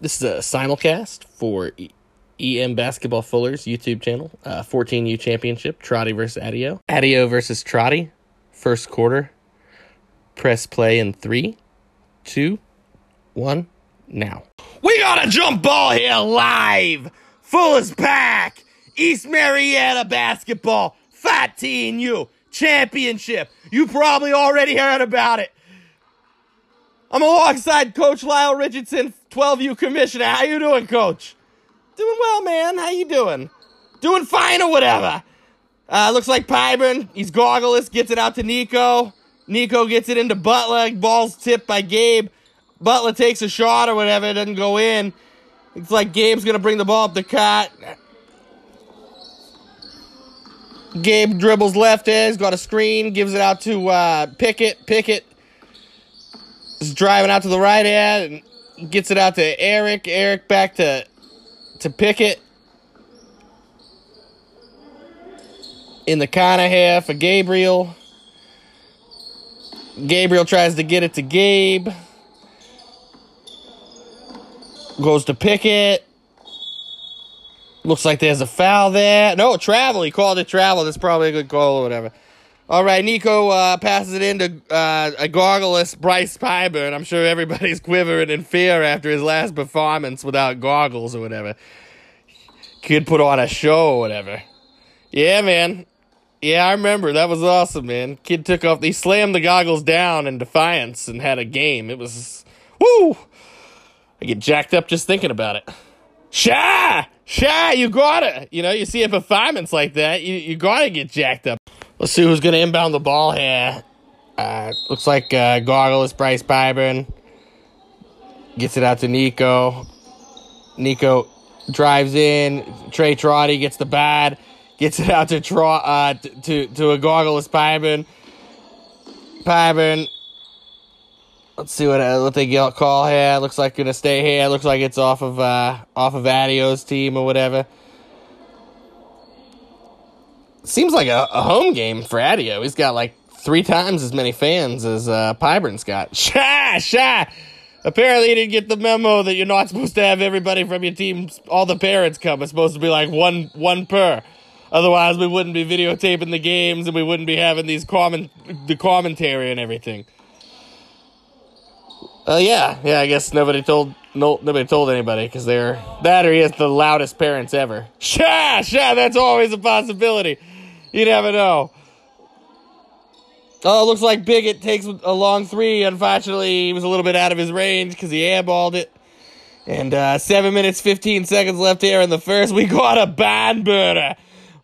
This is a simulcast for EM Basketball Fuller's YouTube channel. Uh, 14U Championship, Trotty versus Adio. Adio versus Trotty, first quarter. Press play in three, two, one, now. We got a jump ball here live! Fuller's back! East Marietta Basketball, 14U Championship. You probably already heard about it. I'm alongside Coach Lyle Richardson, 12U Commissioner. How you doing, Coach? Doing well, man. How you doing? Doing fine or whatever. Uh, looks like Pyburn, he's goggleless, gets it out to Nico. Nico gets it into Butler. Ball's tipped by Gabe. Butler takes a shot or whatever. It doesn't go in. It's like Gabe's to bring the ball up the cut. Gabe dribbles left edge, got a screen, gives it out to uh, Pickett. Pickett is driving out to the right end and gets it out to Eric. Eric back to to Pickett. In the kind of half for Gabriel. Gabriel tries to get it to Gabe. Goes to Pickett. Looks like there's a foul there. No, travel. He called it travel. That's probably a good call or whatever. All right, Nico uh, passes it into uh, a goggleless Bryce Pyburn. I'm sure everybody's quivering in fear after his last performance without goggles or whatever. Kid put on a show or whatever. Yeah, man. Yeah, I remember. That was awesome, man. Kid took off. He slammed the goggles down in defiance and had a game. It was. Woo! I get jacked up just thinking about it. Shy! Shy, you gotta! You know, you see a performance like that, you, you gotta get jacked up. Let's see who's gonna inbound the ball here. Uh, looks like uh, Bryce Pyburn. Gets it out to Nico. Nico drives in. Trey Trotty gets the bad. Gets it out to Tro- uh, to to a Goggleless Pyburn. Pyburn. Let's see what uh, what they call here. Looks like gonna stay here. Looks like it's off of uh, off of Adio's team or whatever. Seems like a, a home game for Adio. He's got like three times as many fans as uh, Pyburn's got. Shy, shy. Apparently, you didn't get the memo that you're not supposed to have everybody from your team, all the parents come. It's supposed to be like one one per. Otherwise, we wouldn't be videotaping the games and we wouldn't be having these comment the commentary and everything. Uh, yeah, yeah. I guess nobody told no nobody told anybody because they're that or he has the loudest parents ever. Sha, sha. That's always a possibility. You never know. Oh, looks like Bigot takes a long three. Unfortunately, he was a little bit out of his range because he airballed it. And uh, seven minutes, 15 seconds left here in the first. We got a band burner.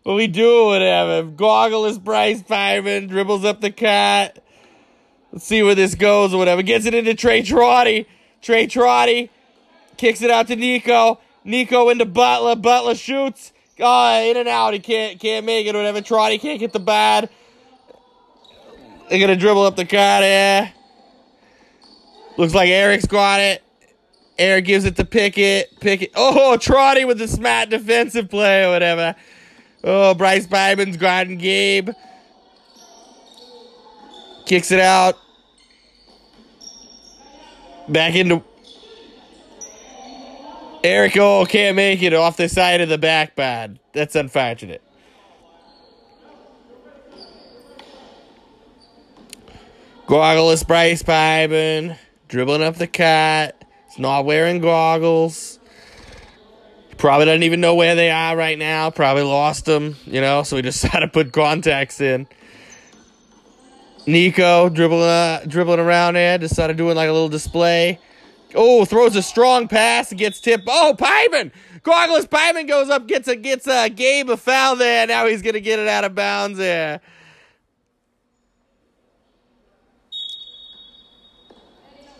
What we do, whatever. Goggleless Bryce Pyburn dribbles up the cut. Let's see where this goes or whatever. Gets it into Trey Trotty. Trey Trotty kicks it out to Nico. Nico into Butler. Butler shoots. Oh, in and out. He can't can't make it whatever. Trotty can't get the bad. They're gonna dribble up the cut here. Looks like Eric's got it. Eric gives it to Pickett. Pickett. Oh, Trotty with the smart defensive play or whatever. Oh, Bryce Pyburn's guarding Gabe. Kicks it out. Back into Eric. Oh, can't make it off the side of the back bad. That's unfortunate. Goggleless Bryce Pyburn dribbling up the cut. He's not wearing goggles. Probably doesn't even know where they are right now. Probably lost them, you know, so he had to put contacts in. Nico dribbling, uh, dribbling around there, decided doing like a little display. Oh, throws a strong pass and gets tipped. Oh, Pyman! Goggleless Pyman goes up, gets a gets a Gabe a foul there. Now he's gonna get it out of bounds there.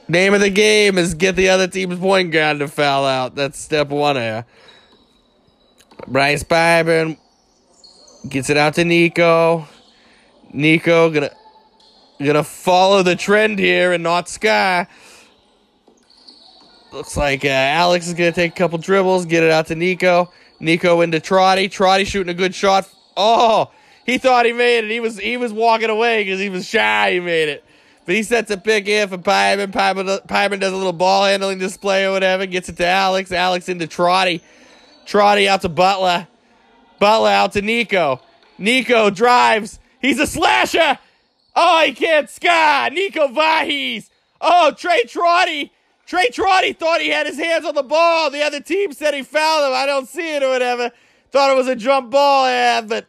Name of the game is get the other team's point guard to foul out. That's step one here. Bryce Pyburn gets it out to Nico. Nico gonna gonna follow the trend here and not Sky. Looks like uh, Alex is gonna take a couple dribbles, get it out to Nico. Nico into Trotty. Trotty shooting a good shot. Oh, he thought he made it. He was he was walking away because he was shy. He made it. But he sets a pick here for Pyman. Pyman, does a little ball handling display or whatever. Gets it to Alex. Alex into Trotty. Trotty out to Butler. Butler out to Nico. Nico drives. He's a slasher. Oh, he can't sky. Nico Vahis. Oh, Trey Trotty. Trey Trotty thought he had his hands on the ball. The other team said he fouled him. I don't see it or whatever. Thought it was a jump ball, yeah, but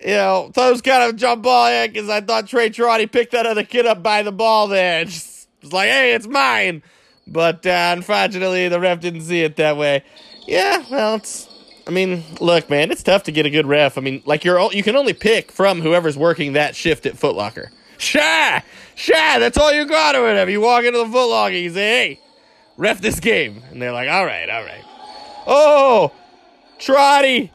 you know, thought it was kind of a jump ball, yeah, because I thought Trey Trotty picked that other kid up by the ball there. Just was like, hey, it's mine. But uh, unfortunately, the ref didn't see it that way. Yeah, well, it's. I mean, look, man, it's tough to get a good ref. I mean, like you're you can only pick from whoever's working that shift at Footlocker. Shy, shy, that's all you got or whatever. You walk into the Footlocker, you say, hey, ref this game, and they're like, all right, all right. Oh, Trotty.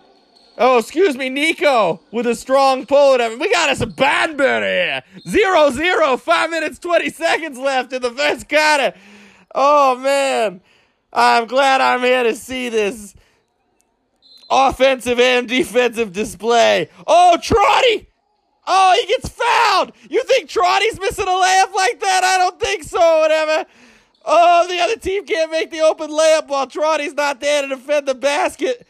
Oh, excuse me, Nico with a strong pull. We got us a bad burner here. Zero, zero, five minutes twenty seconds left in the first quarter. Oh man, I'm glad I'm here to see this offensive and defensive display. Oh, Trotty. Oh, he gets fouled. You think Trotty's missing a layup like that? I don't think so. Whatever. Oh, the other team can't make the open layup while Trotty's not there to defend the basket.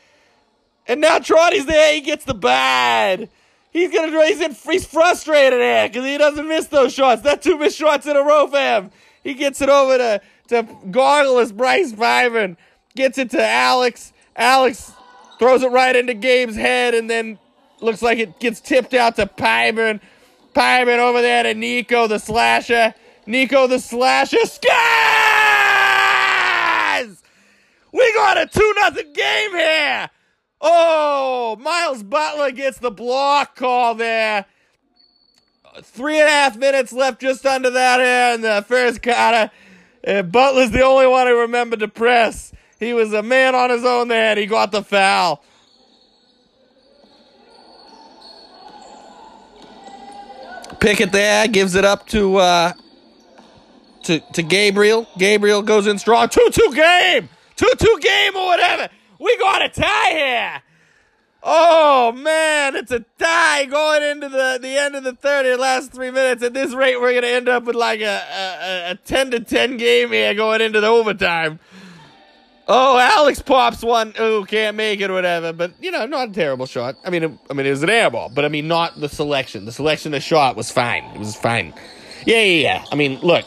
And now Trotty's there. He gets the bad. He's gonna. He's in, he's frustrated eh, here because he doesn't miss those shots. That two missed shots in a row him. He gets it over to to goggleless Bryce Pyman. Gets it to Alex. Alex throws it right into Gabe's head, and then looks like it gets tipped out to Pyburn. Pyburn over there to Nico the slasher. Nico the slasher scores! We got a two nothing game here. Oh, Miles Butler gets the block call there. Three and a half minutes left, just under that here in the first quarter. Uh, Butler's the only one who remembered to press. He was a man on his own there, and he got the foul. Pickett there gives it up to uh, to to Gabriel. Gabriel goes in strong. Two two game, two two game or whatever. We got a tie here. Oh man, it's a tie going into the, the end of the third and last three minutes. At this rate, we're gonna end up with like a, a, a ten to ten game here going into the overtime. Oh, Alex pops one. Oh, can't make it or whatever. But you know, not a terrible shot. I mean, it, I mean, it was an air ball, but I mean, not the selection. The selection of shot was fine. It was fine. Yeah, yeah, yeah. I mean, look,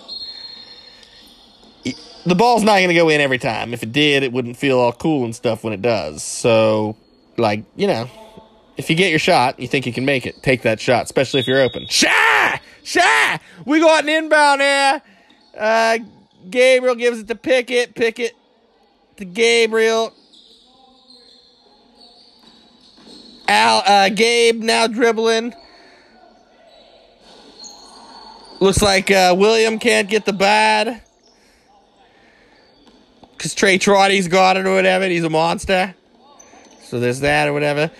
the ball's not going to go in every time. If it did, it wouldn't feel all cool and stuff when it does. So, like, you know, if you get your shot, you think you can make it. Take that shot, especially if you're open. Shy! Shy! We got an inbound here. Uh, Gabriel gives it to Pickett. Pickett to Gabriel. Al, uh, Gabe now dribbling. Looks like uh, William can't get the bad because Trey Trotty's got it or whatever. He's a monster. So there's that or whatever.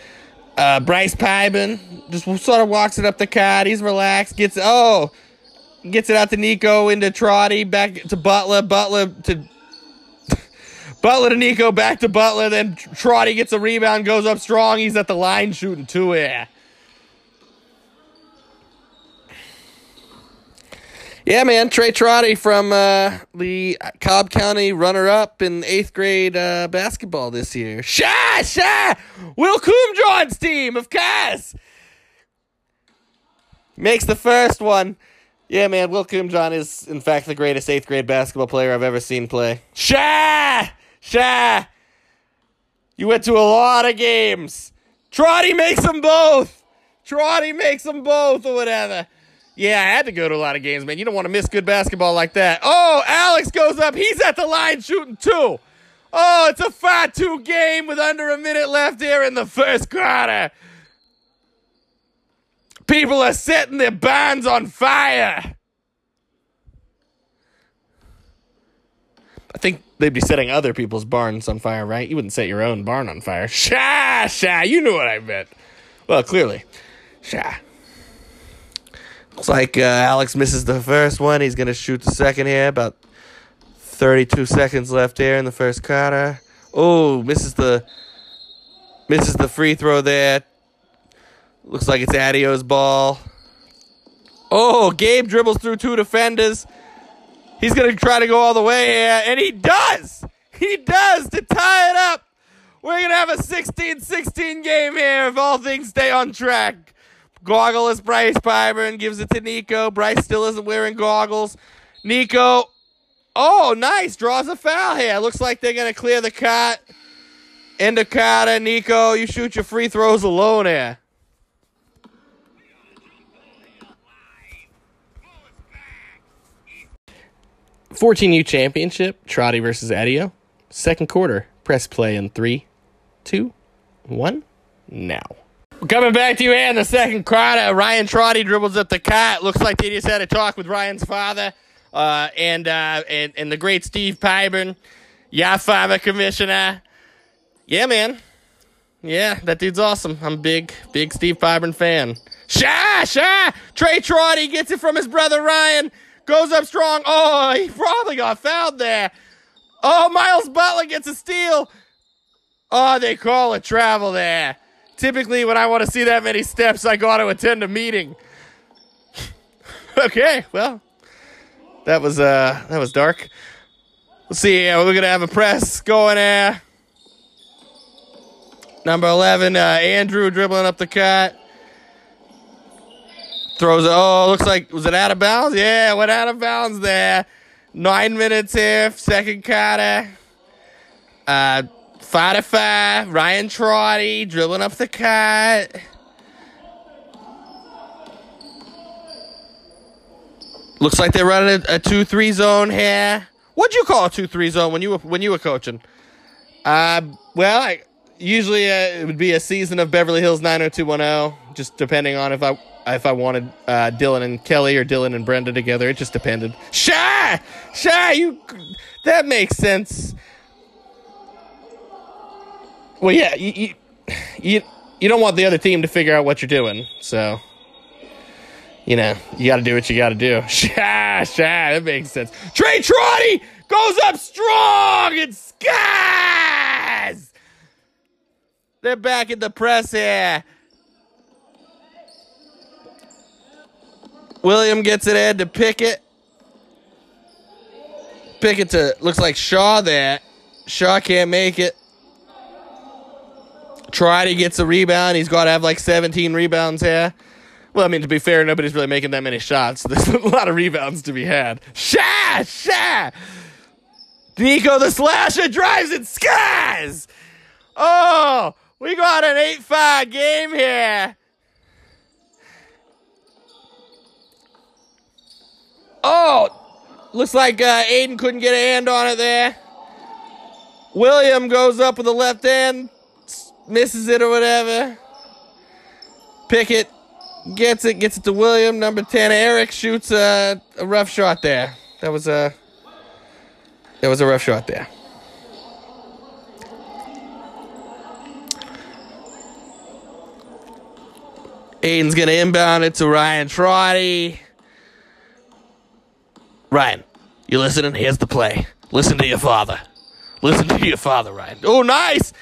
Uh, Bryce Pyman just sort of walks it up the card. He's relaxed. Gets oh, gets it out to Nico into Trotty back to Butler. Butler to Butler to Nico back to Butler. Then Trotty gets a rebound, goes up strong. He's at the line shooting two here. Yeah, man, Trey Trotty from uh, the Cobb County runner-up in eighth grade uh, basketball this year. Shy, shy, Will Coomjohn's team, of course, makes the first one. Yeah, man, Will Coomjohn is in fact the greatest eighth grade basketball player I've ever seen play. Shy, shy. You went to a lot of games. Trotty makes them both. Trotty makes them both, or whatever. Yeah, I had to go to a lot of games, man. You don't want to miss good basketball like that. Oh, Alex goes up. He's at the line shooting two. Oh, it's a 5 2 game with under a minute left here in the first quarter. People are setting their barns on fire. I think they'd be setting other people's barns on fire, right? You wouldn't set your own barn on fire. Sha, sha, you knew what I meant. Well, clearly. Sha. Looks like uh, Alex misses the first one. He's going to shoot the second here. About 32 seconds left here in the first quarter. Oh, misses the misses the free throw there. Looks like it's Adio's ball. Oh, Gabe dribbles through two defenders. He's going to try to go all the way and he does. He does to tie it up. We're going to have a 16 16 game here if all things stay on track. Goggleless Bryce Pyburn gives it to Nico. Bryce still isn't wearing goggles. Nico, oh, nice. Draws a foul here. Looks like they're going to clear the cut. Into Carter. Nico, you shoot your free throws alone here. 14U Championship, Trotty versus Adio. Second quarter. Press play in three, two, one, now. Coming back to you in the second quarter. Ryan Trotty dribbles up the cut. Looks like they just had a talk with Ryan's father uh, and, uh, and and the great Steve Pyburn. Yeah, father commissioner. Yeah, man. Yeah, that dude's awesome. I'm big, big Steve Pyburn fan. Sha, sha! Trey Trotty gets it from his brother Ryan. Goes up strong. Oh, he probably got fouled there. Oh, Miles Butler gets a steal. Oh, they call it travel there. Typically, when I want to see that many steps, I got to attend a meeting. okay, well, that was uh, that was dark. Let's see. Uh, we're gonna have a press going there. Number eleven, uh, Andrew dribbling up the cut. Throws it. Oh, looks like was it out of bounds? Yeah, went out of bounds there. Nine minutes here, second quarter. Uh, five to five. Ryan Trotty dribbling up the cut. Looks like they're running a, a two-three zone here. What'd you call a two-three zone when you were when you were coaching? Uh, well, I, usually uh, it would be a season of Beverly Hills 90210, just depending on if I if I wanted uh, Dylan and Kelly or Dylan and Brenda together. It just depended. Shy, shy, you. That makes sense. Well, yeah, you, you you don't want the other team to figure out what you're doing, so you know you got to do what you got to do. Shy, shy, that makes sense. Trey Trotty goes up strong and skies. They're back in the press here. William gets it in to Pickett. Pickett to looks like Shaw there. Shaw can't make it. Trotty gets a rebound. He's got to have like 17 rebounds here. Well, I mean, to be fair, nobody's really making that many shots. There's a lot of rebounds to be had. Sha! Sha! Nico the slasher drives and skies! Oh, we got an 8 5 game here. Oh, looks like uh, Aiden couldn't get a hand on it there. William goes up with the left hand, misses it or whatever. Pickett gets it, gets it to William. Number 10, Eric shoots a, a rough shot there. That was a that was a rough shot there. Aiden's gonna inbound it to Ryan Trotty. Ryan, you listening? Here's the play. Listen to your father. Listen to your father, Ryan. Oh, nice.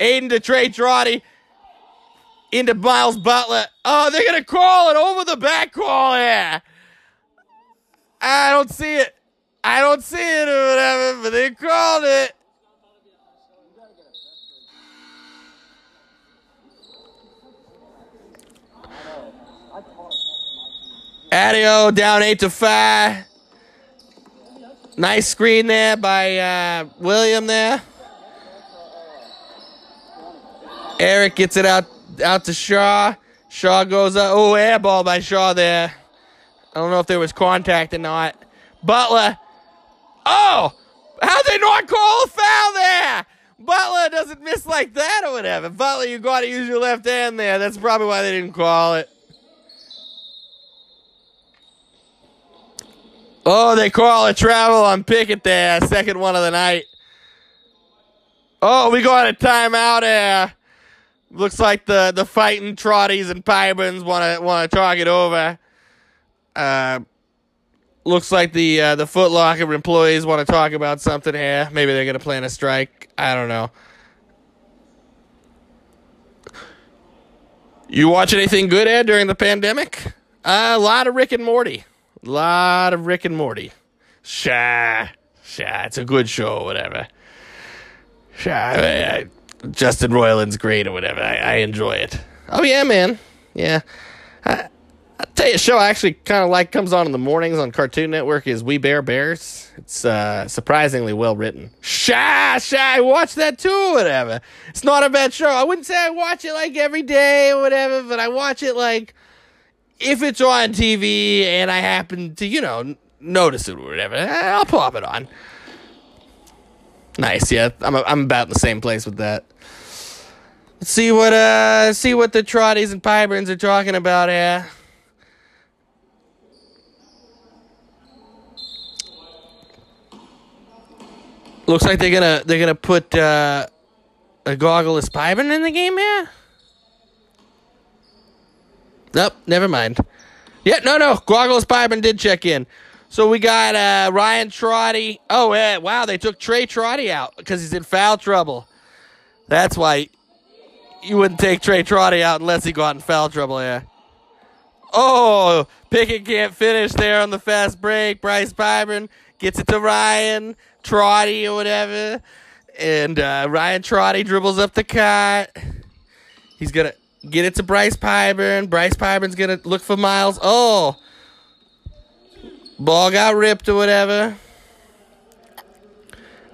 Aiden to Trey Trotty. Into Miles Butler. Oh, they're going to call it over the back call here. I don't see it. I don't see it or whatever, but they called it. Adio down eight to five. Nice screen there by uh, William there. Eric gets it out out to Shaw. Shaw goes up. Oh, air ball by Shaw there. I don't know if there was contact or not. Butler. Oh, how'd they not call a foul there? Butler doesn't miss like that or whatever. Butler, you got to use your left hand there. That's probably why they didn't call it. Oh, they call it travel on Pickett there. Second one of the night. Oh, we got a timeout here. Looks like the, the fighting Trotties and Pyburns want to want to talk it over. Uh, looks like the uh, the Foot Locker employees want to talk about something here. Maybe they're gonna plan a strike. I don't know. You watch anything good, Ed, during the pandemic? Uh, a lot of Rick and Morty. A lot of Rick and Morty. Sha, sha. It's a good show, whatever. Sha. I, I, Justin Roiland's great or whatever. I, I enjoy it. Oh yeah, man. Yeah. I, I'll tell you, a show I actually kind of like comes on in the mornings on Cartoon Network is We Bare Bears. It's uh, surprisingly well written. Shy, I watch that too, whatever. It's not a bad show. I wouldn't say I watch it like every day or whatever, but I watch it like if it's on TV and I happen to, you know, notice it or whatever, I'll pop it on. Nice, yeah. I'm I'm about in the same place with that. Let's see what uh see what the Trotties and Pyburns are talking about here. Looks like they're gonna they're gonna put uh, a goggleless Pyburn in the game here. Nope, never mind. Yeah, no, no. Goggleless Pyburn did check in. So we got uh, Ryan Trotty. Oh, yeah, wow, they took Trey Trotty out because he's in foul trouble. That's why you wouldn't take Trey Trotty out unless he got in foul trouble, yeah. Oh, Pickett can't finish there on the fast break. Bryce Pyburn gets it to Ryan. Trotty or whatever. And uh, Ryan Trotty dribbles up the cut. He's going to get it to Bryce Pyburn. Bryce Pyburn's going to look for Miles. Oh. Ball got ripped or whatever.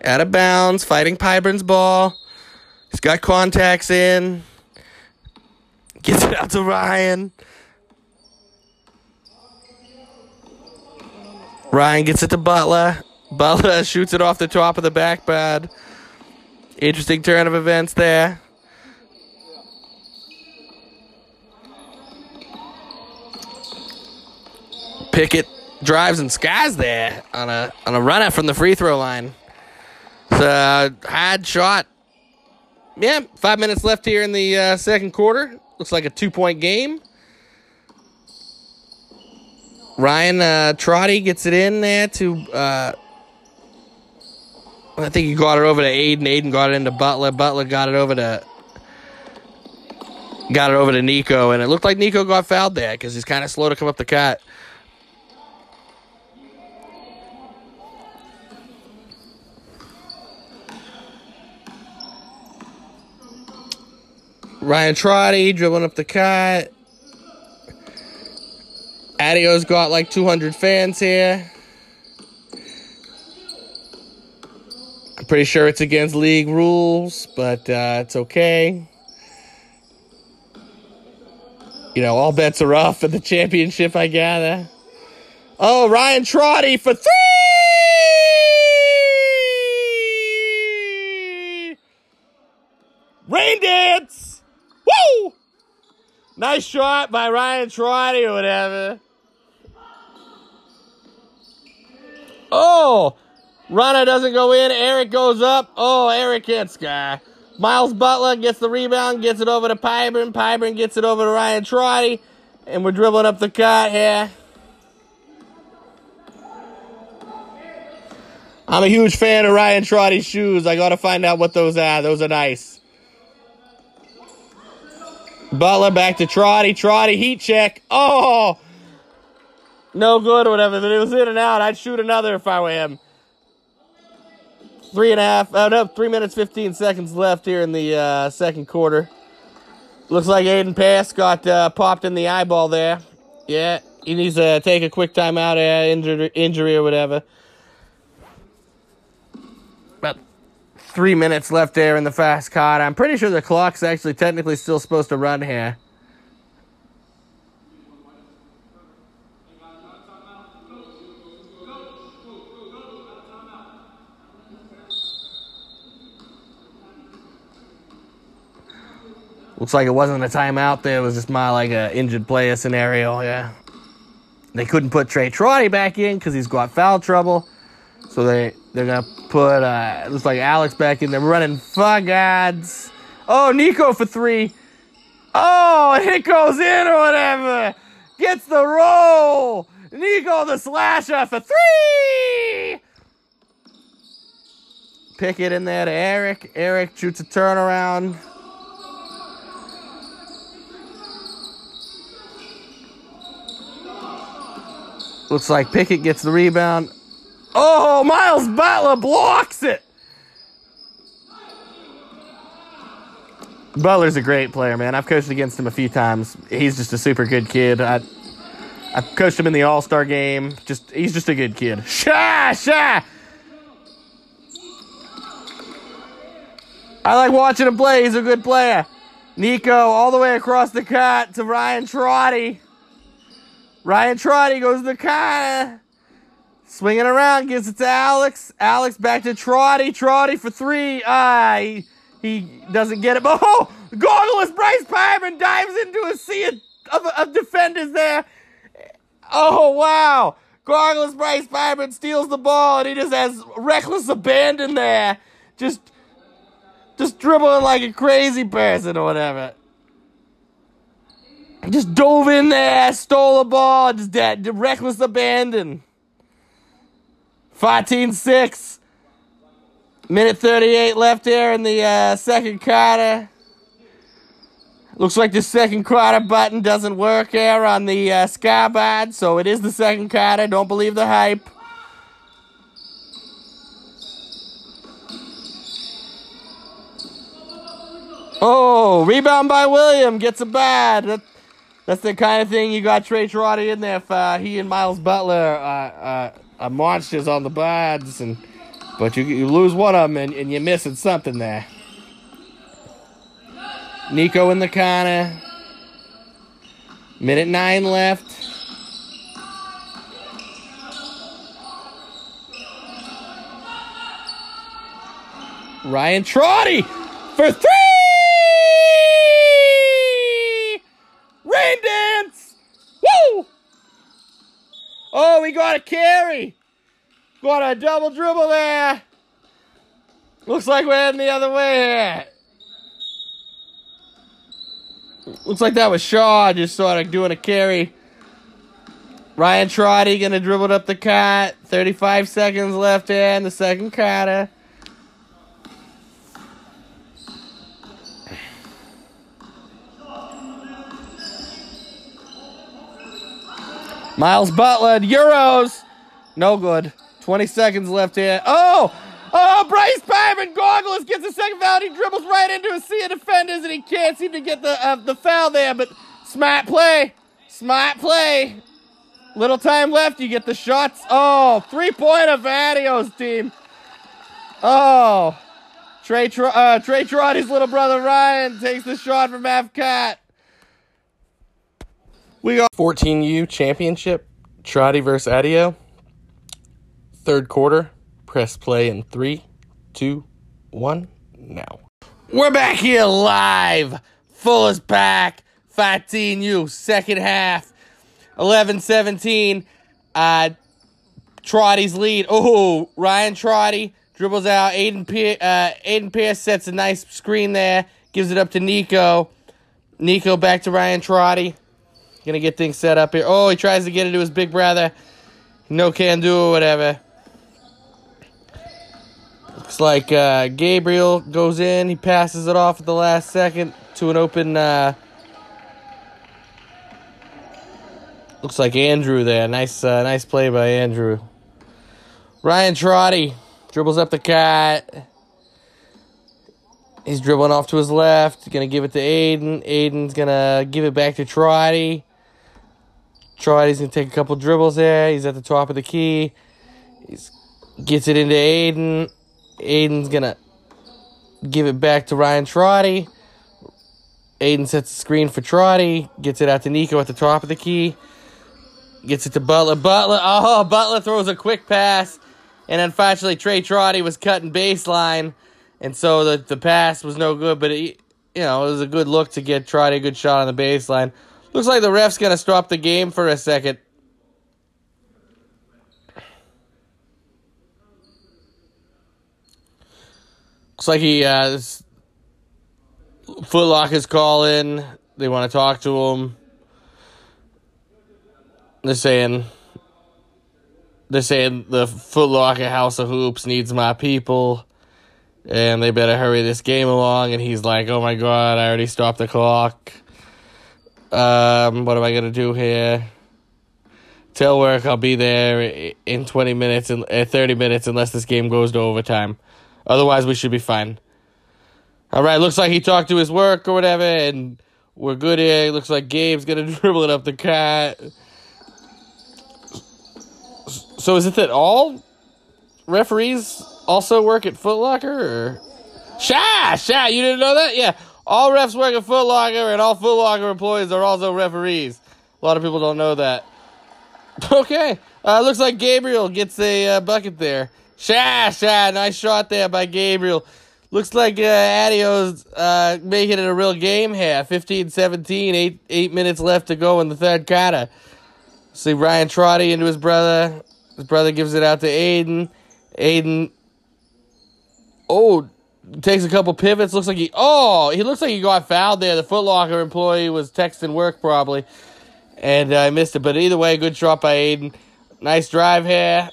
Out of bounds. Fighting Pyburn's ball. He's got contacts in. Gets it out to Ryan. Ryan gets it to Butler. Butler shoots it off the top of the backboard. Interesting turn of events there. Pickett drives and skies there on a on a runner from the free throw line. It's a hard shot. Yeah, five minutes left here in the uh, second quarter. Looks like a two point game. Ryan uh, Trotty gets it in there to uh, I think he got it over to Aiden. Aiden got it into Butler. Butler got it over to got it over to Nico, and it looked like Nico got fouled there because he's kind of slow to come up the cut. Ryan Trotty dribbling up the cut. Adio's got like 200 fans here. I'm pretty sure it's against league rules, but uh, it's okay. You know, all bets are off at the championship, I gather. Oh, Ryan Trotty for three! Rain dance! Woo! Nice shot by Ryan Trotty or whatever. Oh! Rana doesn't go in. Eric goes up. Oh, Eric hits guy. Miles Butler gets the rebound, gets it over to Pyburn. Pyburn gets it over to Ryan Trotty. And we're dribbling up the cut here. I'm a huge fan of Ryan Trotty's shoes. I got to find out what those are. Those are nice. Butler back to Trotty. Trotty heat check. Oh! No good or whatever, but it was in and out. I'd shoot another if I were him. Three and a half, oh no, three minutes, 15 seconds left here in the uh, second quarter. Looks like Aiden Pass got uh, popped in the eyeball there. Yeah, he needs to take a quick timeout, uh, injury, injury or whatever. Three minutes left there in the fast cut. I'm pretty sure the clock's actually technically still supposed to run here. Looks like it wasn't a timeout there. It was just my like a injured player scenario. Yeah. They couldn't put Trey Trotty back in because he's got foul trouble. So they they're gonna put uh looks like Alex back in. They're running gods. Oh, Nico for three. Oh, it goes in or whatever. Gets the roll. Nico the slasher for three. Pickett in there to Eric. Eric shoots a turnaround. Looks like Pickett gets the rebound. Oh, Miles Butler blocks it. Butler's a great player, man. I've coached against him a few times. He's just a super good kid. I I coached him in the All Star game. Just he's just a good kid. Sha sha. I like watching him play. He's a good player. Nico all the way across the court to Ryan Trotty. Ryan Trotty goes to the car. Swinging around, gives it to Alex. Alex back to Trotty. Trotty for three. Ah, he, he doesn't get it. But Oh, goggleless Bryce Pyman dives into a sea of, of, defenders there. Oh, wow. Goggleless Bryce Pyman steals the ball and he just has reckless abandon there. Just, just dribbling like a crazy person or whatever just dove in there, stole the ball, just that reckless abandon. 14 6. Minute 38 left there in the uh, second quarter. Looks like the second quarter button doesn't work here on the uh, scoreboard, so it is the second quarter. Don't believe the hype. Oh, rebound by William. Gets a bad. That, that's the kind of thing you got Trey Trotty in there for. He and Miles Butler are monsters on the boards, and but you, you lose one of them and, and you're missing something there. Nico in the corner. Minute nine left. Ryan Trotty for three! Rain dance! Woo! Oh, we got a carry. Got a double dribble there. Looks like we're heading the other way here. Looks like that was Shaw just sort of doing a carry. Ryan Trotty gonna dribble up the cat. 35 seconds left in the second quarter. Miles Butler, Euros. No good. 20 seconds left here. Oh! Oh, Bryce Pyman Goggleless gets a second foul. He dribbles right into a sea of defenders, and he can't seem to get the uh, the foul there. But smart play, smart play. Little time left. You get the shots. Oh, three pointer for Adios team. Oh, Trey Tr- uh, Trey Trotty's little brother Ryan takes the shot from half. We got 14U championship. Trotty versus Adio. Third quarter. Press play in three, two, one, now. We're back here live. Full is back. 15U, second half. 11 17. Uh, Trotty's lead. Oh, Ryan Trotty dribbles out. Aiden, Pier- uh, Aiden Pierce sets a nice screen there. Gives it up to Nico. Nico back to Ryan Trotty. Gonna get things set up here. Oh, he tries to get it to his big brother. No can do or whatever. Looks like uh, Gabriel goes in. He passes it off at the last second to an open. Uh, looks like Andrew there. Nice, uh, nice play by Andrew. Ryan Trotty dribbles up the cat. He's dribbling off to his left. Gonna give it to Aiden. Aiden's gonna give it back to Trotty. Trotty's gonna take a couple dribbles there. He's at the top of the key. He gets it into Aiden. Aiden's gonna give it back to Ryan Trotty. Aiden sets the screen for Trotty. Gets it out to Nico at the top of the key. Gets it to Butler. Butler. Oh, Butler throws a quick pass. And unfortunately, Trey Trotty was cutting baseline. And so the, the pass was no good. But, it, you know, it was a good look to get Trotty a good shot on the baseline. Looks like the ref's going to stop the game for a second. Looks like he uh, Foot is calling. They want to talk to him. They're saying they're saying the Foot Locker House of Hoops needs my people, and they better hurry this game along. And he's like, "Oh my god, I already stopped the clock. Um, what am I gonna do here?" Tell work I'll be there in 20 minutes and uh, 30 minutes unless this game goes to overtime. Otherwise, we should be fine. All right, looks like he talked to his work or whatever, and we're good here. Looks like Gabe's gonna dribble it up the cat. So is it that all referees also work at Foot Locker? Or? Sha, sha, you didn't know that? Yeah, all refs work at Foot Locker, and all Foot Locker employees are also referees. A lot of people don't know that. Okay, uh, looks like Gabriel gets a uh, bucket there. Sha, sha, nice shot there by Gabriel. Looks like uh, Adio's uh, making it a real game here. 15 17, eight, eight minutes left to go in the third quarter. See Ryan Trotty into his brother. His brother gives it out to Aiden. Aiden. Oh, takes a couple pivots. Looks like he. Oh, he looks like he got fouled there. The Footlocker employee was texting work probably. And I uh, missed it. But either way, good shot by Aiden. Nice drive here.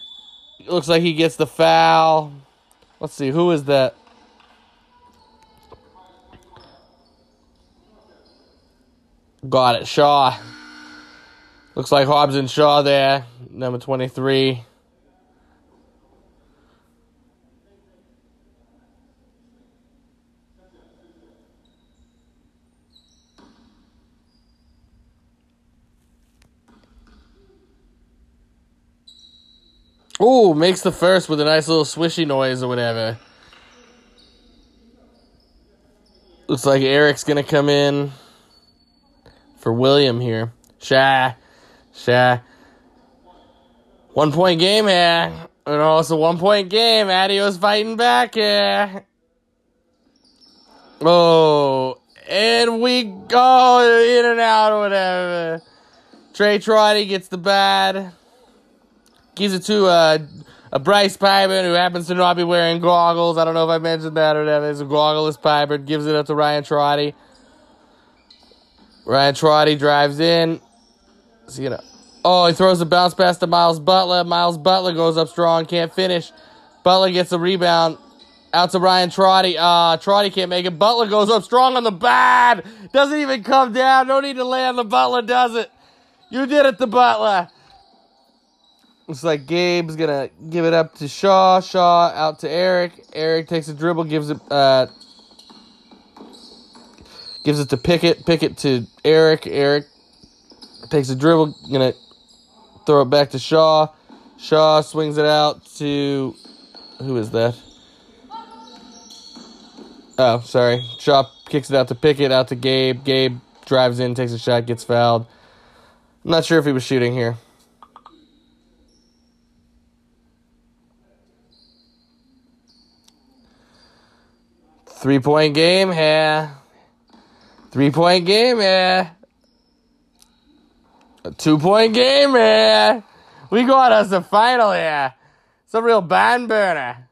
Looks like he gets the foul. Let's see. Who is that? Got it. Shaw. Looks like Hobbs and Shaw there. Number 23. Ooh, makes the first with a nice little swishy noise or whatever. Looks like Eric's gonna come in for William here. Sha, sha. One point game here. And also one point game. Adio's fighting back here. Oh, and we go in and out or whatever. Trey Trotty gets the bad. Gives it to uh, a Bryce Pyburn who happens to not be wearing goggles. I don't know if I mentioned that or not. There's a goggleless Pyburn. Gives it up to Ryan Trotty. Ryan Trotty drives in. Is he gonna? Oh, he throws a bounce pass to Miles Butler. Miles Butler goes up strong, can't finish. Butler gets a rebound. Out to Ryan Trotty. Uh, Trotty can't make it. Butler goes up strong on the bad. Doesn't even come down. No need to land. The Butler does it. You did it, the Butler. Looks like Gabe's gonna give it up to Shaw. Shaw out to Eric. Eric takes a dribble, gives it uh gives it to Pickett. Pickett to Eric. Eric takes a dribble, gonna throw it back to Shaw. Shaw swings it out to who is that? Oh, sorry. Shaw kicks it out to Pickett, out to Gabe. Gabe drives in, takes a shot, gets fouled. I'm not sure if he was shooting here. Three point game here. Three point game here. A two point game here. We got us a final here. It's a real barn burner.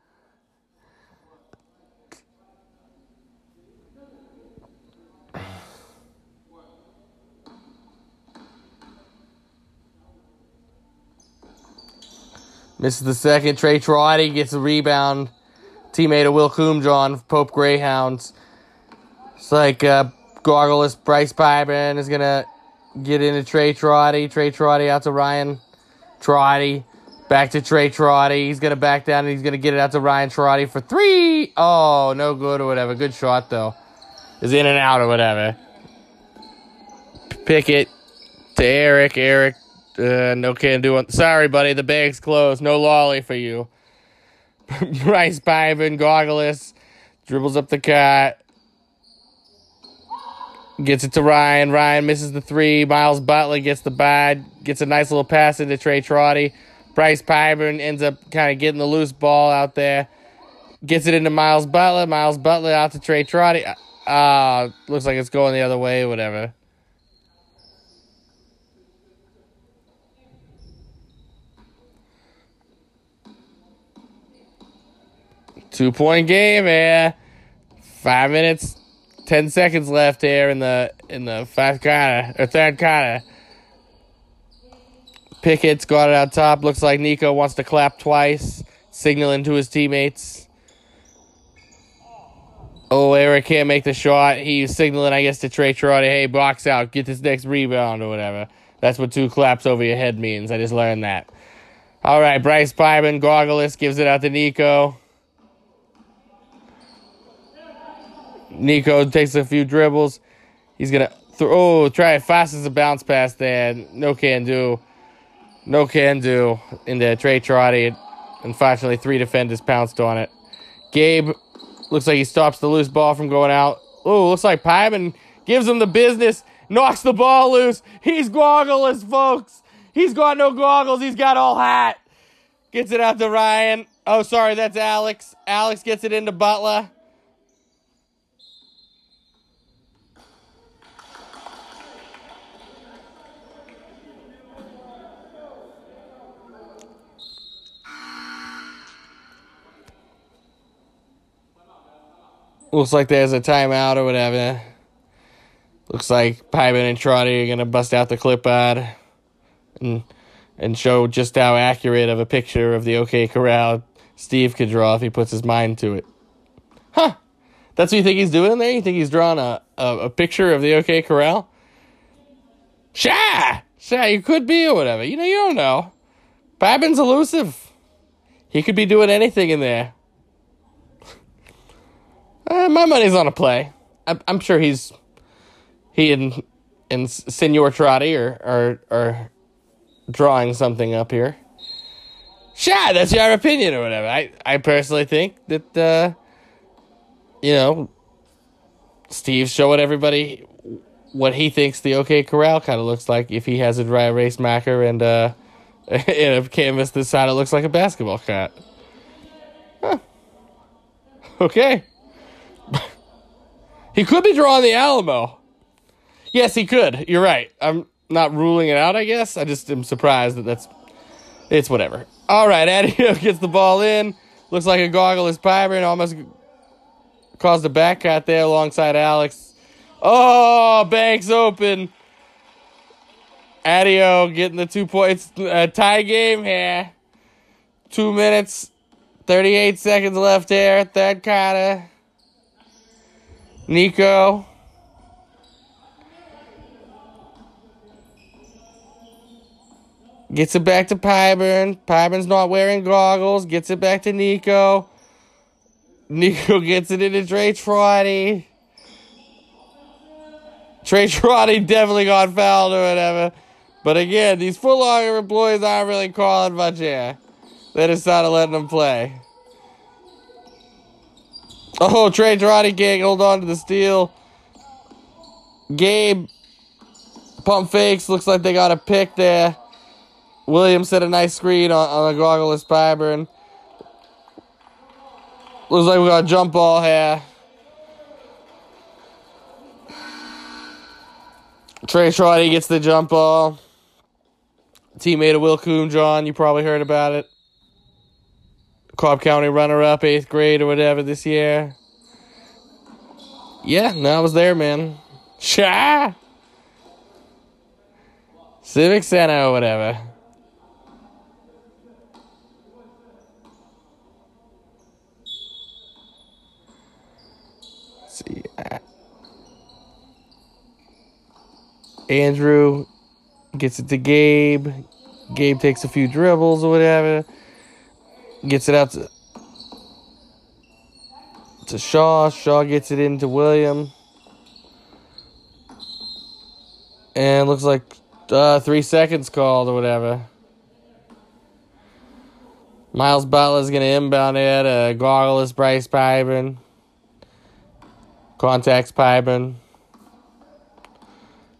Misses the second. Trey Trotty gets a rebound teammate of Will Coomjohn, Pope Greyhounds. It's like uh, Bryce Pyburn is going to get into Trey Trotty. Trey Trotty out to Ryan Trotty. Back to Trey Trotty. He's going to back down and he's going to get it out to Ryan Trotty for three. Oh, no good or whatever. Good shot, though. Is in and out or whatever. Pickett to Eric. Eric, uh, no can do. Sorry, buddy. The bag's closed. No lolly for you. Bryce Pyburn, Goggleless, dribbles up the cut, gets it to Ryan. Ryan misses the three. Miles Butler gets the bad, gets a nice little pass into Trey Trotty. Bryce Pyburn ends up kind of getting the loose ball out there. Gets it into Miles Butler. Miles Butler out to Trey Trotty. Uh, looks like it's going the other way, whatever. Two point game, yeah. Five minutes, ten seconds left here in the in the fifth quarter or third quarter. Pickett's got it out top. Looks like Nico wants to clap twice, signaling to his teammates. Oh, Eric can't make the shot. He's signaling, I guess, to Trey Trotty, hey, box out, get this next rebound or whatever. That's what two claps over your head means. I just learned that. All right, Bryce Pyman, Gogolus gives it out to Nico. Nico takes a few dribbles. He's gonna throw. Oh, try it fast as a bounce pass there. No can do. No can do. Into Trey Trotty. Unfortunately, three defenders pounced on it. Gabe looks like he stops the loose ball from going out. Oh, looks like Pyburn gives him the business. Knocks the ball loose. He's goggleless, folks. He's got no goggles. He's got all hat. Gets it out to Ryan. Oh, sorry, that's Alex. Alex gets it into Butler. Looks like there's a timeout or whatever. Looks like Pyburn and Trotty are gonna bust out the clipboard and and show just how accurate of a picture of the OK Corral Steve could draw if he puts his mind to it. Huh. That's what you think he's doing there? You think he's drawing a, a, a picture of the OK Corral? Sure, sure, you could be or whatever. You know, you don't know. Pyburn's elusive. He could be doing anything in there. Uh, my money's on a play. I'm, I'm sure he's he and and Senor Trotty are are are drawing something up here. Sure, that's your opinion or whatever. I I personally think that uh, you know Steve's showing everybody what he thinks the OK Corral kind of looks like if he has a dry erase marker and uh, and a canvas this side it looks like a basketball cat. Huh. Okay. He could be drawing the Alamo. Yes, he could. You're right. I'm not ruling it out, I guess. I just am surprised that that's. It's whatever. All right, Adio gets the ball in. Looks like a goggle is Pyburn. Almost caused a back cut there alongside Alex. Oh, Banks open. Adio getting the two points. A tie game here. Two minutes, 38 seconds left here. Third quarter. Nico. Gets it back to Pyburn. Pyburn's not wearing goggles. Gets it back to Nico. Nico gets it into Trey Trotty. Trey Trotty definitely got fouled or whatever. But again, these Foot Locker employees aren't really calling much here. They just started letting them play. Oh, Trey Trotty can't hold on to the steal. Gabe pump fakes. Looks like they got a pick there. Williams set a nice screen on, on a goggleless Pyburn. Looks like we got a jump ball here. Trey Trotty gets the jump ball. Teammate of Will Coon, John, you probably heard about it. Cobb County runner up, eighth grade or whatever this year. Yeah, no, I was there, man. Sha! Civic Center or whatever. see. Uh, Andrew gets it to Gabe. Gabe takes a few dribbles or whatever. Gets it out to to Shaw. Shaw gets it into William. And looks like uh, three seconds called or whatever. Miles Butler's going to inbound it. Uh, Gargles, Bryce Pyburn. Contacts Pyburn.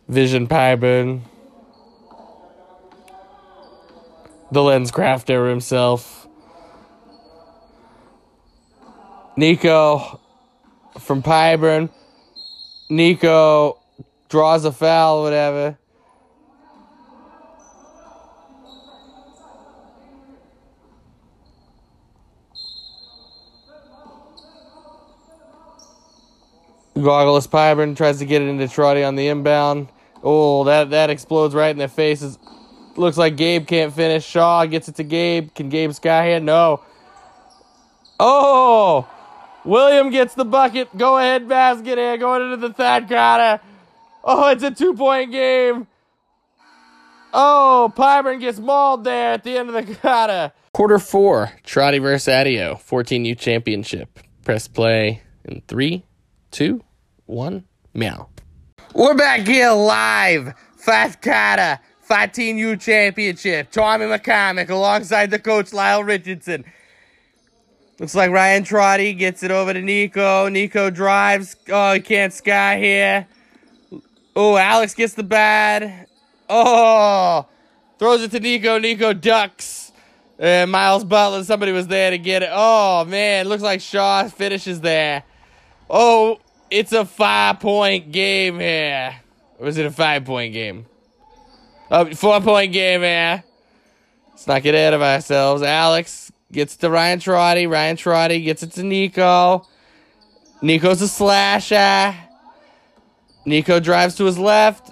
Vision Pyburn. The lens crafter himself. Nico from Pyburn. Nico draws a foul, whatever. Goggleless Pyburn tries to get it into Trotty on the inbound. Oh, that, that explodes right in their faces. Looks like Gabe can't finish. Shaw gets it to Gabe. Can Gabe skyhand? No. Oh! William gets the bucket. Go ahead, basket here. Going into the third quarter. Oh, it's a two point game. Oh, Pyburn gets mauled there at the end of the kata. Quarter four, Trotty versus Adio, 14U championship. Press play in three, two, one, meow. We're back here live. Fast kata, 14U championship. Tommy McCormick alongside the coach Lyle Richardson. Looks like Ryan Trotty gets it over to Nico. Nico drives. Oh, he can't sky here. Oh, Alex gets the bad. Oh, throws it to Nico. Nico ducks. And Miles Butler, somebody was there to get it. Oh, man, looks like Shaw finishes there. Oh, it's a five-point game here. Or is it a five-point game? Oh, four-point game here. Let's not get ahead of ourselves. Alex gets to Ryan Trotty. Ryan Trotty gets it to Nico. Nico's a slasher. Nico drives to his left.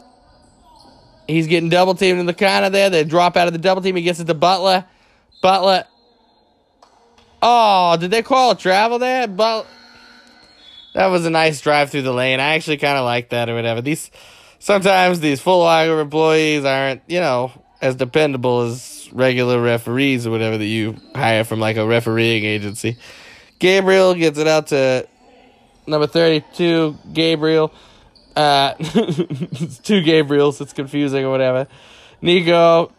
He's getting double teamed in the corner there. They drop out of the double team. He gets it to Butler. Butler. Oh, did they call a travel there? But that was a nice drive through the lane. I actually kind of like that or whatever. These sometimes these Foot Locker employees aren't, you know, as dependable as regular referees or whatever that you hire from like a refereeing agency. Gabriel gets it out to number 32, Gabriel. Uh, two Gabriels. It's confusing or whatever. Nico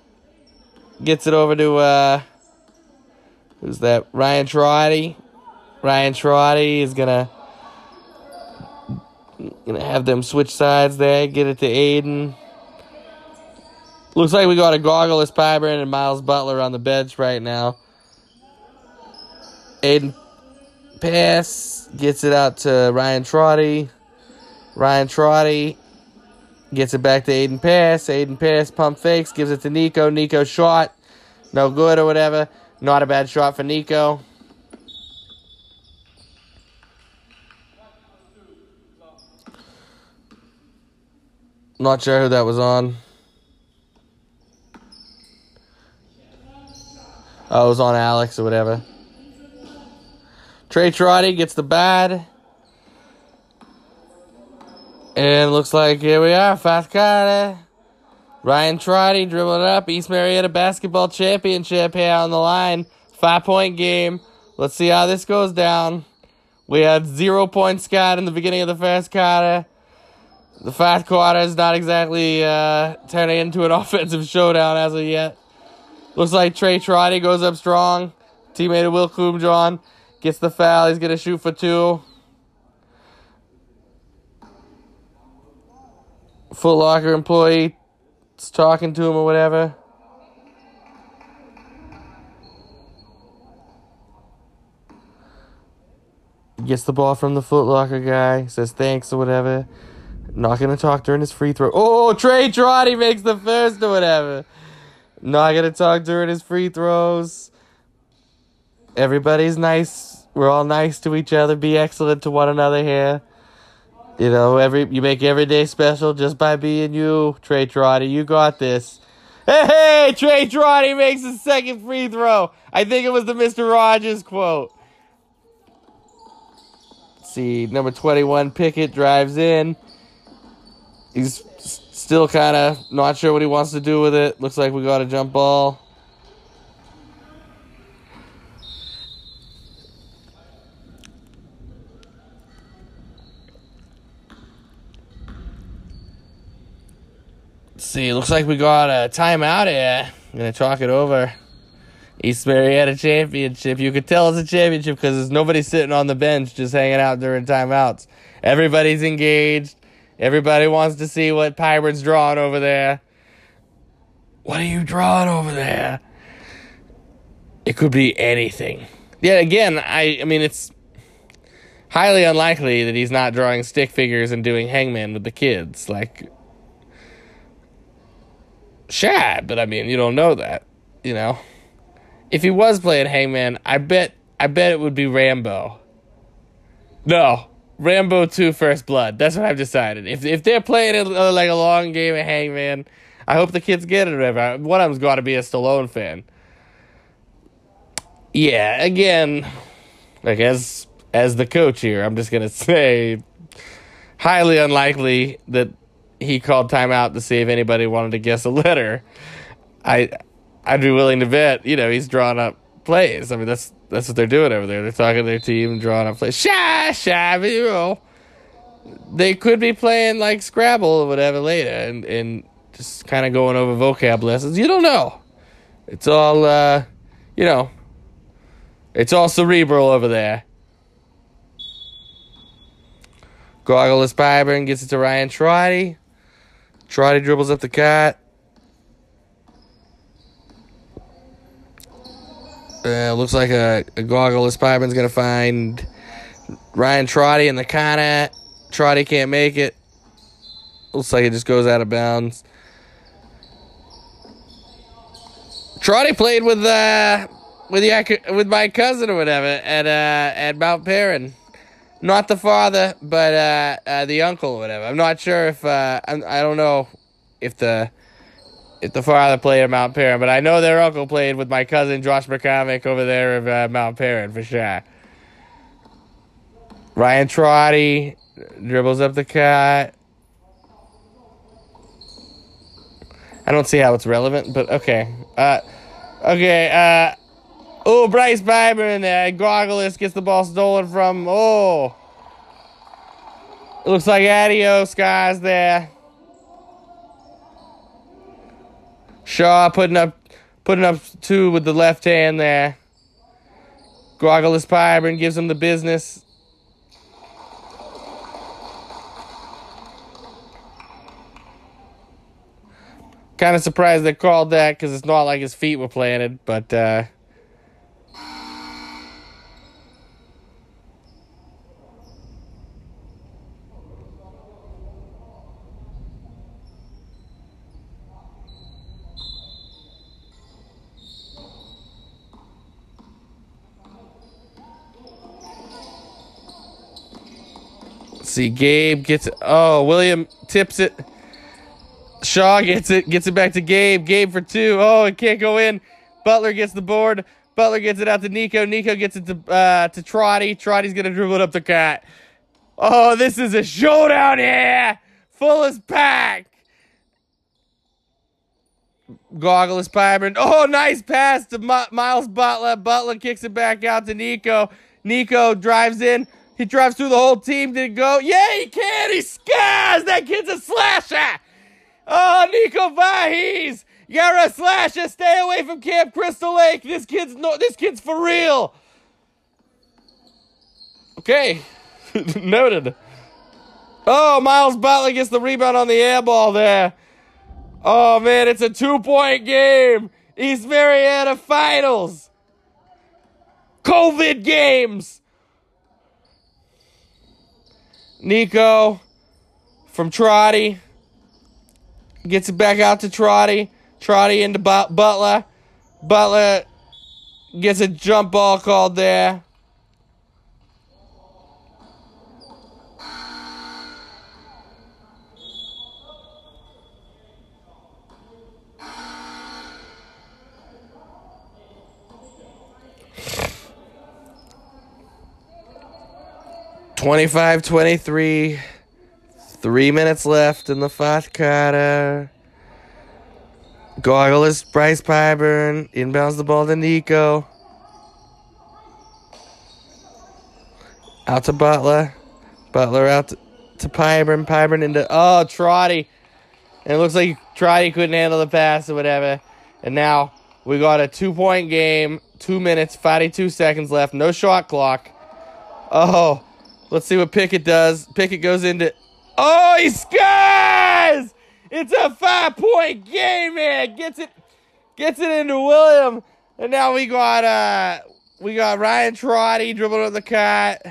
gets it over to uh, who's that? Ryan Trotty. Ryan Trotty is gonna gonna have them switch sides there. Get it to Aiden. Looks like we got a goggleless Pyburn and Miles Butler on the bench right now. Aiden pass gets it out to Ryan Trotty. Ryan Trotty gets it back to Aiden Pass. Aiden Pass pump fakes, gives it to Nico. Nico shot. No good or whatever. Not a bad shot for Nico. Not sure who that was on. Oh, it was on Alex or whatever. Trey Trotty gets the bad. And looks like here we are, fast card. Ryan Trotty dribbling it up. East Marietta basketball championship here on the line. Five point game. Let's see how this goes down. We had zero points scored in the beginning of the first quarter. The first quarter is not exactly uh, turning into an offensive showdown as of yet. Looks like Trey Trotty goes up strong. Teammate of Will Coomjohn gets the foul. He's going to shoot for two. Foot Locker employee is talking to him or whatever. Gets the ball from the Foot Locker guy, says thanks or whatever. Not gonna talk during his free throw. Oh, Trey Trotty makes the first or whatever. Not gonna talk during his free throws. Everybody's nice. We're all nice to each other. Be excellent to one another here. You know, every you make every day special just by being you, Trey Trotty. You got this. Hey, hey, Trey Trotty makes the second free throw. I think it was the Mr. Rogers quote. Let's see, number 21, Pickett drives in. He's still kind of not sure what he wants to do with it. Looks like we got a jump ball. Let's see, looks like we got a timeout here. I'm gonna talk it over. East Marietta championship. You could tell it's a championship because there's nobody sitting on the bench just hanging out during timeouts. Everybody's engaged. Everybody wants to see what Pirate's drawing over there. What are you drawing over there? It could be anything. Yeah, again, I I mean it's highly unlikely that he's not drawing stick figures and doing hangman with the kids. Like Shad, but I mean you don't know that, you know. If he was playing hangman, I bet I bet it would be Rambo. No, Rambo 2 First Blood. That's what I've decided. If if they're playing it uh, like a long game of Hangman, I hope the kids get it whatever. One of them's got to be a Stallone fan. Yeah, again, like as as the coach here, I'm just gonna say, highly unlikely that he called timeout to see if anybody wanted to guess a letter. I I'd be willing to bet, you know, he's drawing up plays. I mean, that's that's what they're doing over there. They're talking to their team, drawing up plays. Shy, shy, you know. They could be playing like Scrabble or whatever later, and and just kind of going over vocab lessons. You don't know. It's all, uh, you know, it's all cerebral over there. Goggleless Pyburn gets it to Ryan Trotty. Trotty dribbles up the cut. Uh, looks like a, a Goggleless Pyburn's going to find Ryan Trotty in the corner. Trotty can't make it. Looks like it just goes out of bounds. Trotty played with uh with the with my cousin or whatever at uh at Mount Paran. Not the father, but uh, uh the uncle or whatever. I'm not sure if uh I don't know if the if the father played at Mount Paran, but I know their uncle played with my cousin Josh McCormick over there at uh, Mount Paran for sure. Ryan Trotty dribbles up the cut. I don't see how it's relevant, but okay. Uh, okay. Uh, oh, Bryce Pyburn there. Goggleless gets the ball stolen from. Oh. It looks like adios, guys, there. Shaw putting up putting up two with the left hand there. Goggleless Pyburn gives him the business. Kind of surprised they called that because it's not like his feet were planted, but uh, see, Gabe gets it. Oh, William tips it. Shaw gets it, gets it back to Gabe. Gabe for two. Oh, it can't go in. Butler gets the board. Butler gets it out to Nico. Nico gets it to uh, to Trotty. Trotty's gonna dribble it up the cat. Oh, this is a showdown here. Full as pack. Goggleless Pyburn. Oh, nice pass to Miles Butler. Butler kicks it back out to Nico. Nico drives in. He drives through the whole team. Did go? Yeah, he can. He scars. That kid's a slasher. Oh, Nico Vahis! You're a slasher. Stay away from Camp Crystal Lake. This kid's no. This kid's for real. Okay, noted. Oh, Miles Butler gets the rebound on the air ball there. Oh man, it's a two-point game. East Marietta Finals. COVID games. Nico from Trotty. Gets it back out to Trotty. Trotty into Butler. Butler gets a jump ball called there. Twenty-five, twenty-three. Three minutes left in the fourth quarter. Goggleless Bryce Pyburn. inbounds the ball to Nico. Out to Butler. Butler out to, to Pyburn. Pyburn into oh Trotty. And it looks like Trotty couldn't handle the pass or whatever. And now we got a two point game. Two minutes, 52 seconds left. No shot clock. Oh, let's see what Pickett does. Pickett goes into Oh, he scores! It's a five point game, man. Gets it, gets it into William, and now we got uh, we got Ryan Trotty dribbling on the cut.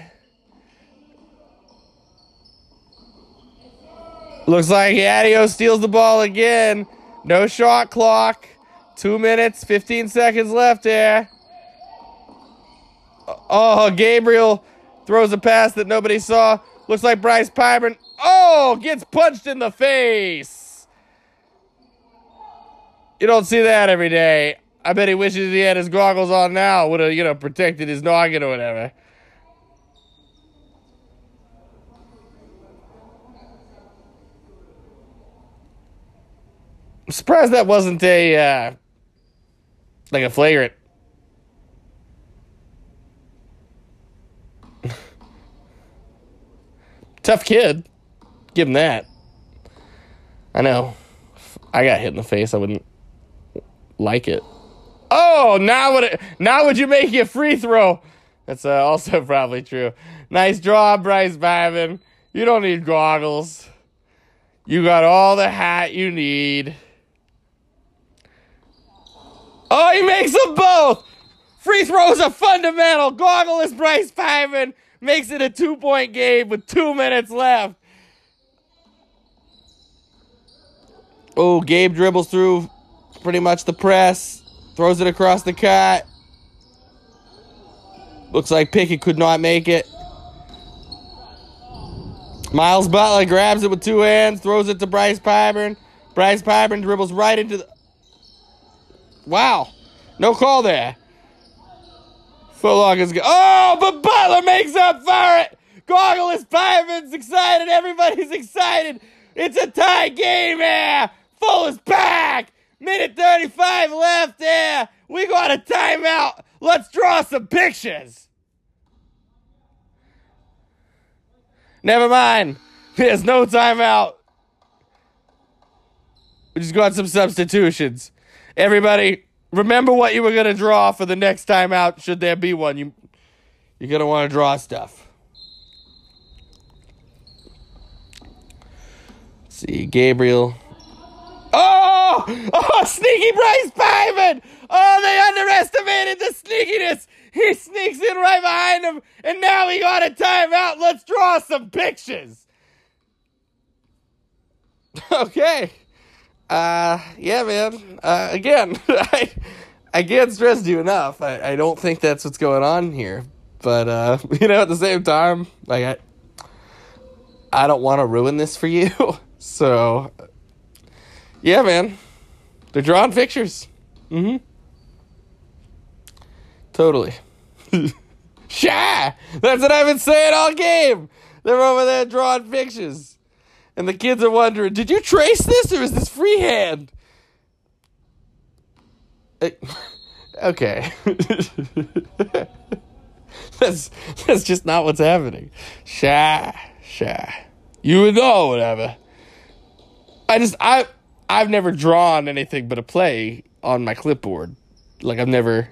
Looks like Adio steals the ball again. No shot clock. Two minutes, 15 seconds left there. Oh, Gabriel throws a pass that nobody saw. Looks like Bryce Pyburn. Oh, gets punched in the face. You don't see that every day. I bet he wishes he had his goggles on now. Would have, you know, protected his noggin or whatever. I'm surprised that wasn't a uh, like a flagrant. Tough kid. Give him that. I know. If I got hit in the face. I wouldn't like it. Oh, now would it? Now would you make a free throw? That's uh, also probably true. Nice draw, Bryce Pyburn. You don't need goggles. You got all the hat you need. Oh, he makes them both. Free throws are fundamental. Goggleless Bryce Pyburn makes it a two point game with two minutes left. Oh, Gabe dribbles through pretty much the press, throws it across the cut. Looks like Pickett could not make it. Miles Butler grabs it with two hands, throws it to Bryce Pyburn. Bryce Pyburn dribbles right into the. Wow. No call there. Footlock is good. Oh, but Butler makes up for it. Goggleless Pyburn's excited. Everybody's excited. It's a tie game here. Full is back. Minute 35 left there. We got a timeout. Let's draw some pictures. Never mind. There's no timeout. We just got some substitutions. Everybody, remember what you were gonna draw for the next timeout, should there be one. You you're gonna want to draw stuff. Let's see, Gabriel. Oh! Oh, sneaky Bryce Pyburn! Oh, they underestimated the sneakiness. He sneaks in right behind him, and now we got a timeout. Let's draw some pictures. Okay. Uh, yeah, man. Uh, again, I, I can't stress you enough. I, I don't think that's what's going on here. But, uh, you know, at the same time, like, I, I don't want to ruin this for you. So, yeah, man. They're drawing pictures. Mm hmm. Totally. Shy! That's what I've been saying all game! They're over there drawing pictures. And the kids are wondering, did you trace this or is this freehand? Eh, okay. that's that's just not what's happening. Shy, shy. You would know, whatever. I just I I've never drawn anything but a play on my clipboard. Like I've never.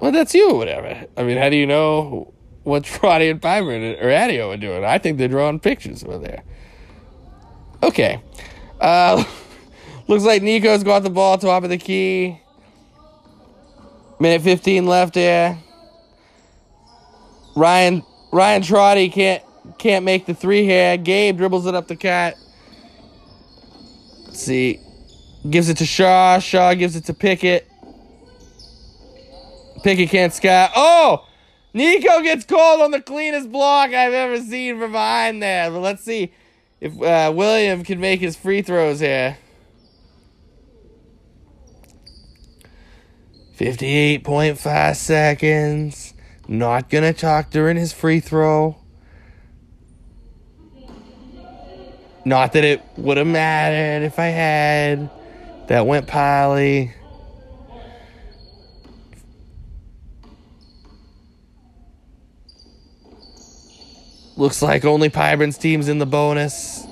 Well, that's you, whatever. I mean, how do you know what Roddy and Piper or Adio are doing? I think they're drawing pictures over there. Okay. Uh, looks like Nico's got the ball top of the key. Minute 15 left there. Ryan Ryan Trotty can't can't make the three here. Gabe dribbles it up the cat. Let's see. Gives it to Shaw. Shaw gives it to Pickett. Pickett can't sky. Oh! Nico gets called on the cleanest block I've ever seen from behind there. But let's see if uh, William can make his free throws here. 58.5 seconds. Not going to talk during his free throw. Not that it would have mattered if I had. That went Polly. Looks like only Pyburn's team's in the bonus.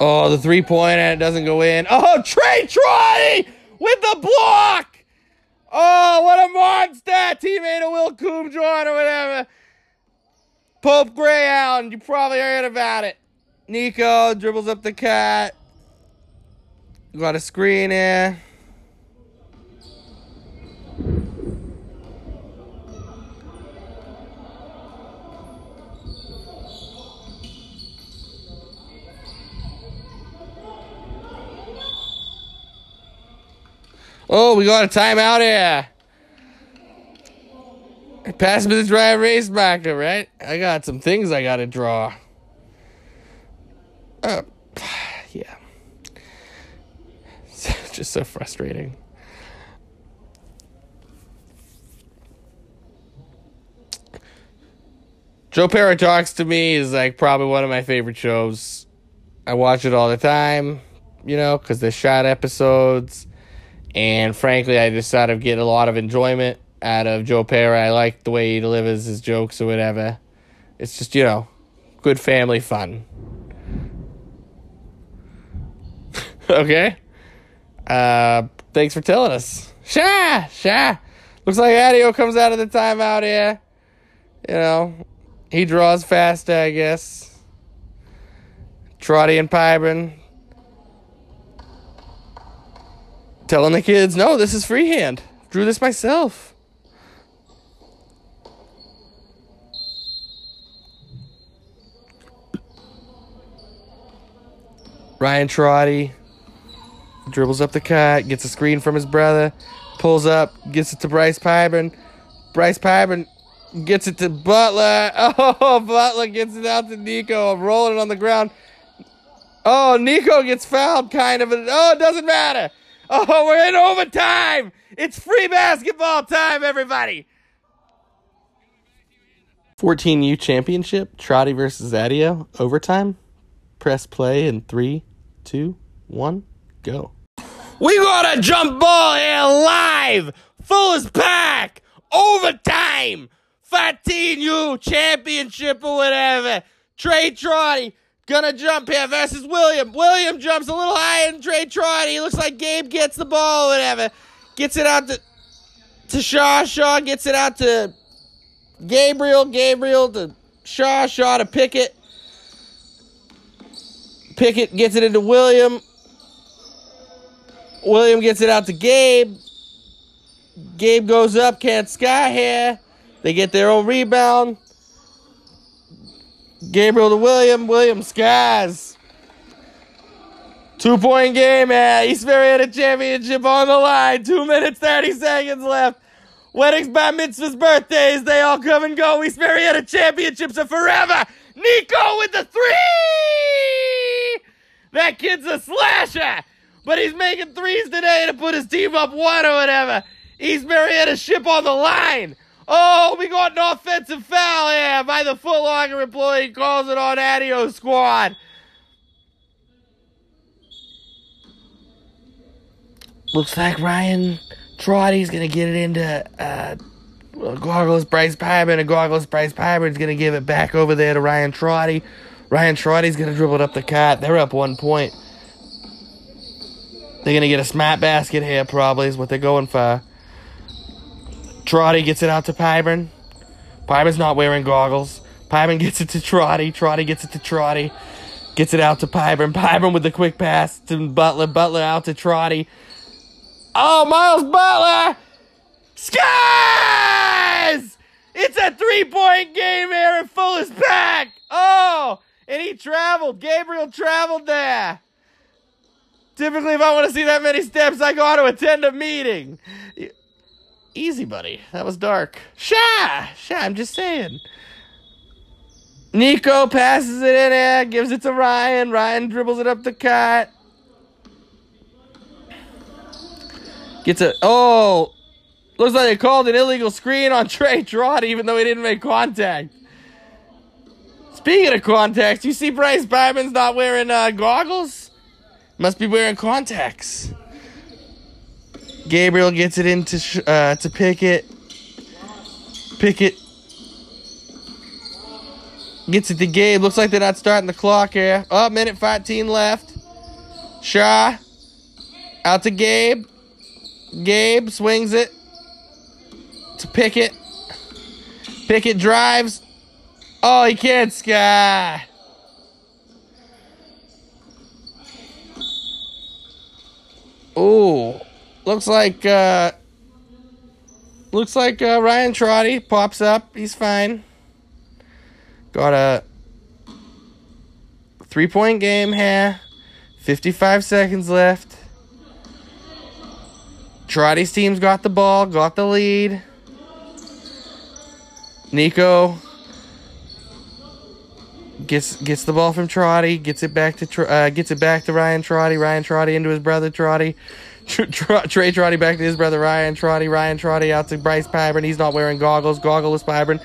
Oh, the three and it doesn't go in. Oh, Trey Troy with the block. Oh, what a monster! Teammate of Will Coomjohn or whatever. Pope Greyhound, you probably heard about it. Nico dribbles up the cat. Got a screen here. Oh, we got a timeout here. Pass me the dry erase marker, right? I got some things I got to draw. Uh, yeah. Just so frustrating. Joe Pera Talks to me is like probably one of my favorite shows. I watch it all the time, you know, because they're shot episodes. And frankly, I just sort of get a lot of enjoyment out of Joe Pera. I like the way he delivers his jokes or whatever. It's just, you know, good family fun. okay? Uh, thanks for telling us. Sha! Sha! Looks like Adio comes out of the timeout here. You know, he draws faster, I guess. Trotty and Pyburn telling the kids, no, this is freehand. Drew this myself. Ryan Trotty dribbles up the cut, gets a screen from his brother, pulls up, gets it to Bryce Pyburn. Bryce Pyburn gets it to Butler. Oh, Butler gets it out to Nico. I'm rolling it on the ground. Oh, Nico gets fouled, kind of. Oh, it doesn't matter. Oh, we're in overtime. It's free basketball time, everybody. 14U championship, Trotty versus Adio, overtime. Press play in three, two, one, go. We got a jump ball here live, full as pack, overtime. 14U championship or whatever. Trey Trotty gonna jump here versus William. William jumps a little higher than Trey Trotty. He looks like Gabe gets the ball whatever. Gets it out to, to Shaw. Shaw gets it out to Gabriel. Gabriel to Shaw. Shaw to Pickett. Pickett gets it into William. William gets it out to Gabe. Gabe goes up, can't sky here. They get their own rebound. Gabriel to William. William skies. Two point game at East Marietta Championship on the line. Two minutes, 30 seconds left. Weddings, by mitzvahs, birthdays, they all come and go. East Marietta Championships are forever. Nico with the three! That kid's a slasher, but he's making threes today to put his team up one or whatever. East Marietta ship on the line. Oh, we got an offensive foul here by the Foot Locker employee. Calls it on Adio squad. Looks like Ryan Trotty's gonna get it into uh, Goggles Bryce Pyburn, and Goggles Bryce Pyburn's gonna give it back over there to Ryan Trotty. Ryan Trotty's gonna dribble it up the cut. They're up one point. They're gonna get a smart basket here, probably is what they're going for. Trotty gets it out to Pyburn. Pyburn's not wearing goggles. Pyburn gets it to Trotty. Trotty gets it to Trotty. Gets it out to Pyburn. Pyburn with the quick pass to Butler. Butler out to Trotty. Oh, Miles Butler! Skies! It's a three-point game Aaron at Fuller's back. Oh, and he traveled. Gabriel traveled there. Typically, if I want to see that many steps, I got to attend a meeting. Easy, buddy. That was dark. Sha! Sha, I'm just saying. Nico passes it in there, gives it to Ryan. Ryan dribbles it up the cut. Gets it. Oh! Looks like they called an illegal screen on Trey Trot, even though he didn't make contact. Speaking of contacts, you see Bryce Pyburn's not wearing uh, goggles? Must be wearing contacts. Gabriel gets it into uh, to Pickett. Pickett gets it to Gabe. Looks like they're not starting the clock here. Oh, minute 15 left. Shaw out to Gabe. Gabe swings it to Pickett. Pickett drives. Oh, he can't sky. Oh. Looks like uh looks like uh, Ryan Trotty pops up. He's fine. Got a three point game here. 55 seconds left. Trotty's team's got the ball, got the lead. Nico gets gets the ball from Trotty, gets it back to uh, gets it back to Ryan Trotty. Ryan Trotty into his brother Trotty. Trey Trotty back to his brother Ryan Trotty. Ryan Trotty out to Bryce Pyburn. He's not wearing goggles. Goggleless Pyburn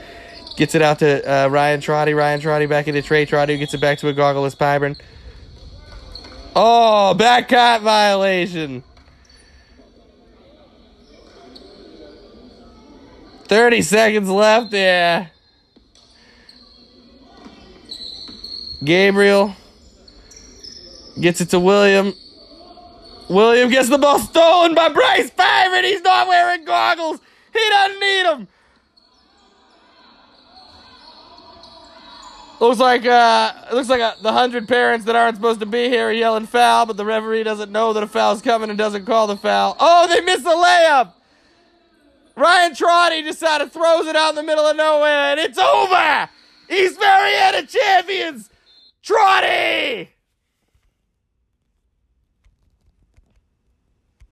Gets it out to uh, Ryan Trotty. Ryan Trotty back into Trey Trotty. Gets it back to a goggleless Pyburn. Oh, back cut violation. 30 seconds left there. Gabriel gets it to William. William gets the ball stolen by Bryce Pyburn. He's not wearing goggles. He doesn't need them. Looks like uh, looks like uh, the hundred parents that aren't supposed to be here are yelling foul, but the referee doesn't know that a foul's coming and doesn't call the foul. Oh, they missed the layup. Ryan Trotty decided throws it out in the middle of nowhere, and it's over. East Marietta champions, Trotty.